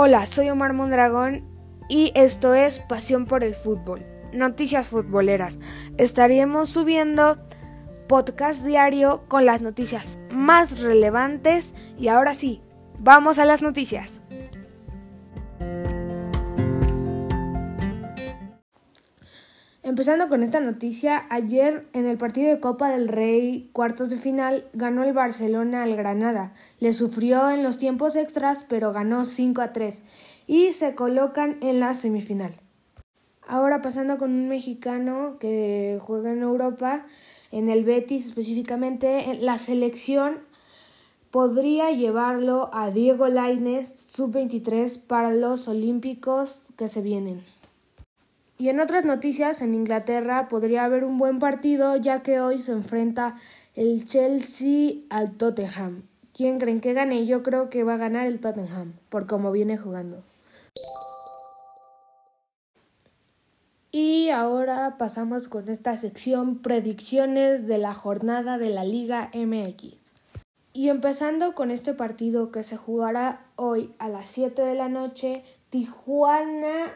Hola, soy Omar Mondragón y esto es Pasión por el Fútbol. Noticias futboleras. Estaremos subiendo podcast diario con las noticias más relevantes y ahora sí, vamos a las noticias. Empezando con esta noticia, ayer en el partido de Copa del Rey, cuartos de final, ganó el Barcelona al Granada. Le sufrió en los tiempos extras, pero ganó 5 a 3 y se colocan en la semifinal. Ahora pasando con un mexicano que juega en Europa, en el Betis específicamente, la selección podría llevarlo a Diego Lainez sub-23 para los Olímpicos que se vienen. Y en otras noticias, en Inglaterra podría haber un buen partido ya que hoy se enfrenta el Chelsea al Tottenham. ¿Quién creen que gane? Yo creo que va a ganar el Tottenham por cómo viene jugando. Y ahora pasamos con esta sección predicciones de la jornada de la Liga MX. Y empezando con este partido que se jugará hoy a las 7 de la noche, Tijuana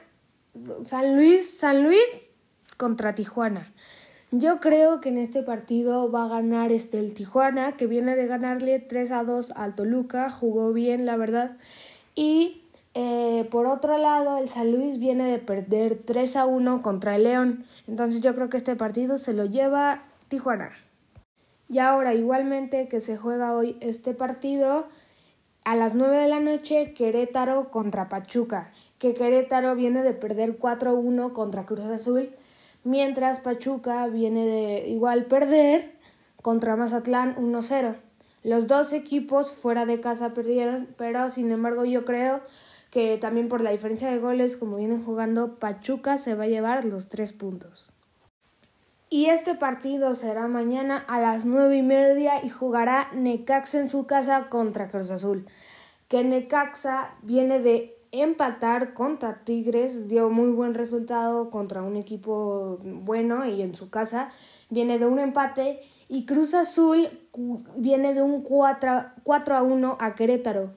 San Luis, San Luis contra Tijuana. Yo creo que en este partido va a ganar este el Tijuana, que viene de ganarle 3 a 2 al Toluca, jugó bien, la verdad. Y eh, por otro lado, el San Luis viene de perder 3 a 1 contra el León. Entonces yo creo que este partido se lo lleva Tijuana. Y ahora, igualmente que se juega hoy este partido, a las 9 de la noche, Querétaro contra Pachuca, que Querétaro viene de perder 4-1 contra Cruz Azul, mientras Pachuca viene de igual perder contra Mazatlán 1-0. Los dos equipos fuera de casa perdieron, pero sin embargo yo creo que también por la diferencia de goles, como vienen jugando, Pachuca se va a llevar los tres puntos. Y este partido será mañana a las nueve y media y jugará Necaxa en su casa contra Cruz Azul. Que Necaxa viene de empatar contra Tigres, dio muy buen resultado contra un equipo bueno y en su casa viene de un empate y Cruz Azul viene de un 4, 4 a 1 a Querétaro.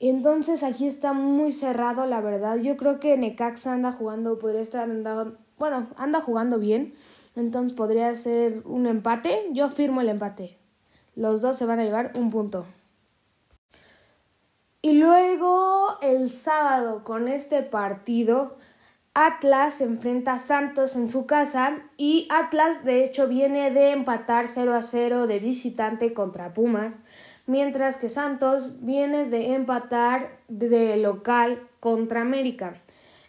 Entonces aquí está muy cerrado, la verdad. Yo creo que Necaxa anda jugando, podría estar andando, bueno, anda jugando bien. Entonces podría ser un empate. Yo firmo el empate. Los dos se van a llevar un punto. Y luego el sábado con este partido, Atlas enfrenta a Santos en su casa y Atlas de hecho viene de empatar 0 a 0 de visitante contra Pumas, mientras que Santos viene de empatar de local contra América.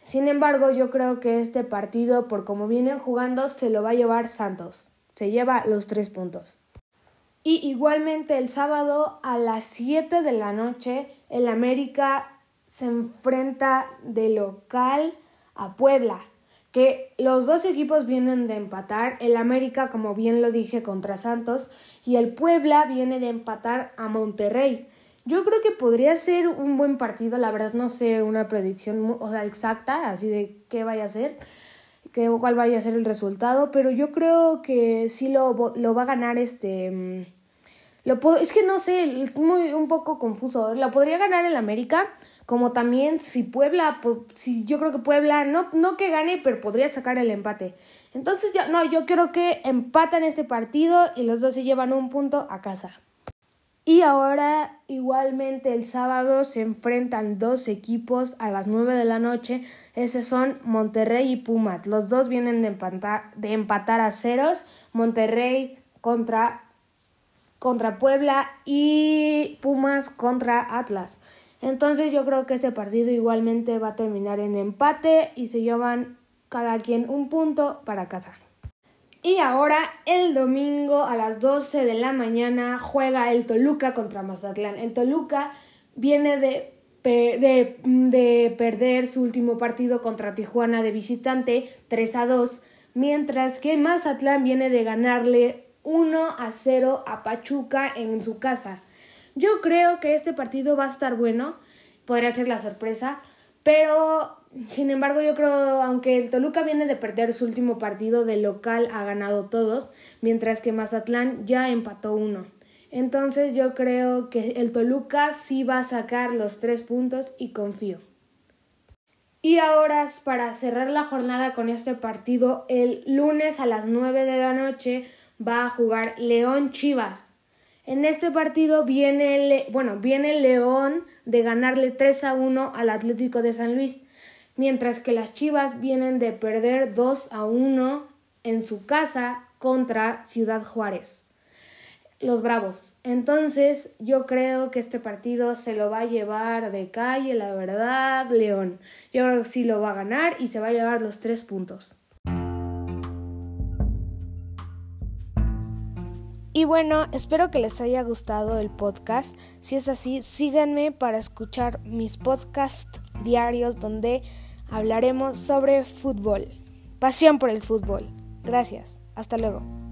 Sin embargo, yo creo que este partido, por como vienen jugando, se lo va a llevar Santos. Se lleva los tres puntos. Y igualmente el sábado a las 7 de la noche, el América se enfrenta de local a Puebla. Que los dos equipos vienen de empatar. El América, como bien lo dije, contra Santos. Y el Puebla viene de empatar a Monterrey. Yo creo que podría ser un buen partido, la verdad no sé una predicción o sea, exacta, así de qué vaya a ser, que, cuál vaya a ser el resultado, pero yo creo que sí lo, lo va a ganar este... Mm, lo puedo, es que no sé, muy un poco confuso. Lo podría ganar el América, como también si Puebla, si yo creo que Puebla, no, no que gane, pero podría sacar el empate. Entonces, ya, no, yo creo que empatan este partido y los dos se llevan un punto a casa. Y ahora igualmente el sábado se enfrentan dos equipos a las 9 de la noche. Esos son Monterrey y Pumas. Los dos vienen de empatar, de empatar a ceros. Monterrey contra, contra Puebla y Pumas contra Atlas. Entonces yo creo que este partido igualmente va a terminar en empate y se llevan cada quien un punto para casa. Y ahora el domingo a las 12 de la mañana juega el Toluca contra Mazatlán. El Toluca viene de, de, de, perder su último partido contra Tijuana de visitante 3 a 2, mientras que Mazatlán viene de ganarle 1 a 0 a Pachuca en su casa. Yo creo que este partido va a estar bueno, podría ser la sorpresa, pero sin embargo, yo creo, aunque el Toluca viene de perder su último partido de local, ha ganado todos, mientras que Mazatlán ya empató uno. Entonces yo creo que el Toluca sí va a sacar los tres puntos y confío. Y ahora, para cerrar la jornada con este partido, el lunes a las 9 de la noche va a jugar León Chivas. En este partido viene, bueno, viene León de ganarle 3 a 1 al Atlético de San Luis, mientras que las Chivas vienen de perder 2 a 1 en su casa contra Ciudad Juárez. Los Bravos. Entonces yo creo que este partido se lo va a llevar de calle, la verdad, León. Yo creo que sí lo va a ganar y se va a llevar los tres puntos. Y bueno, espero que les haya gustado el podcast. Si es así, síganme para escuchar mis podcasts diarios donde hablaremos sobre fútbol. Pasión por el fútbol. Gracias. Hasta luego.